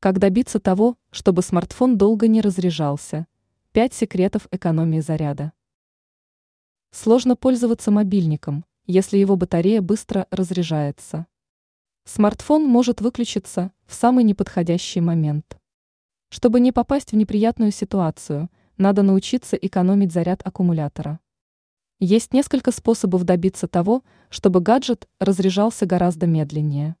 Как добиться того, чтобы смартфон долго не разряжался? Пять секретов экономии заряда. Сложно пользоваться мобильником, если его батарея быстро разряжается. Смартфон может выключиться в самый неподходящий момент. Чтобы не попасть в неприятную ситуацию, надо научиться экономить заряд аккумулятора. Есть несколько способов добиться того, чтобы гаджет разряжался гораздо медленнее.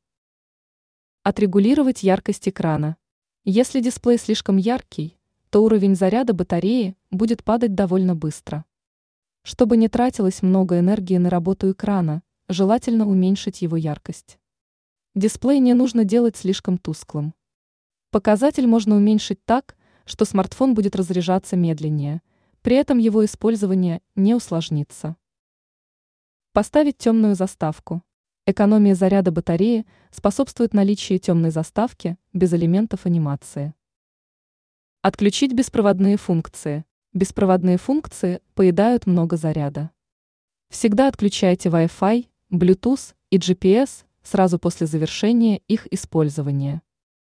Отрегулировать яркость экрана. Если дисплей слишком яркий, то уровень заряда батареи будет падать довольно быстро. Чтобы не тратилось много энергии на работу экрана, желательно уменьшить его яркость. Дисплей не нужно делать слишком тусклым. Показатель можно уменьшить так, что смартфон будет разряжаться медленнее, при этом его использование не усложнится. Поставить темную заставку. Экономия заряда батареи способствует наличию темной заставки без элементов анимации. Отключить беспроводные функции. Беспроводные функции поедают много заряда. Всегда отключайте Wi-Fi, Bluetooth и GPS сразу после завершения их использования.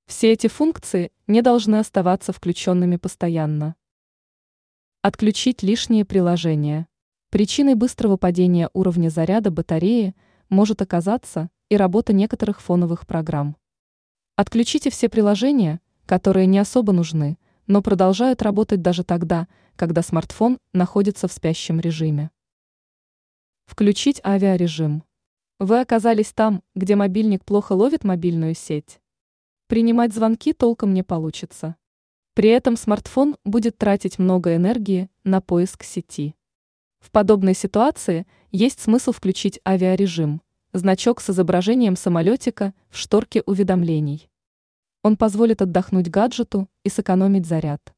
Все эти функции не должны оставаться включенными постоянно. Отключить лишние приложения. Причиной быстрого падения уровня заряда батареи – может оказаться и работа некоторых фоновых программ. Отключите все приложения, которые не особо нужны, но продолжают работать даже тогда, когда смартфон находится в спящем режиме. Включить авиарежим. Вы оказались там, где мобильник плохо ловит мобильную сеть. Принимать звонки толком не получится. При этом смартфон будет тратить много энергии на поиск сети. В подобной ситуации есть смысл включить авиарежим, значок с изображением самолетика в шторке уведомлений. Он позволит отдохнуть гаджету и сэкономить заряд.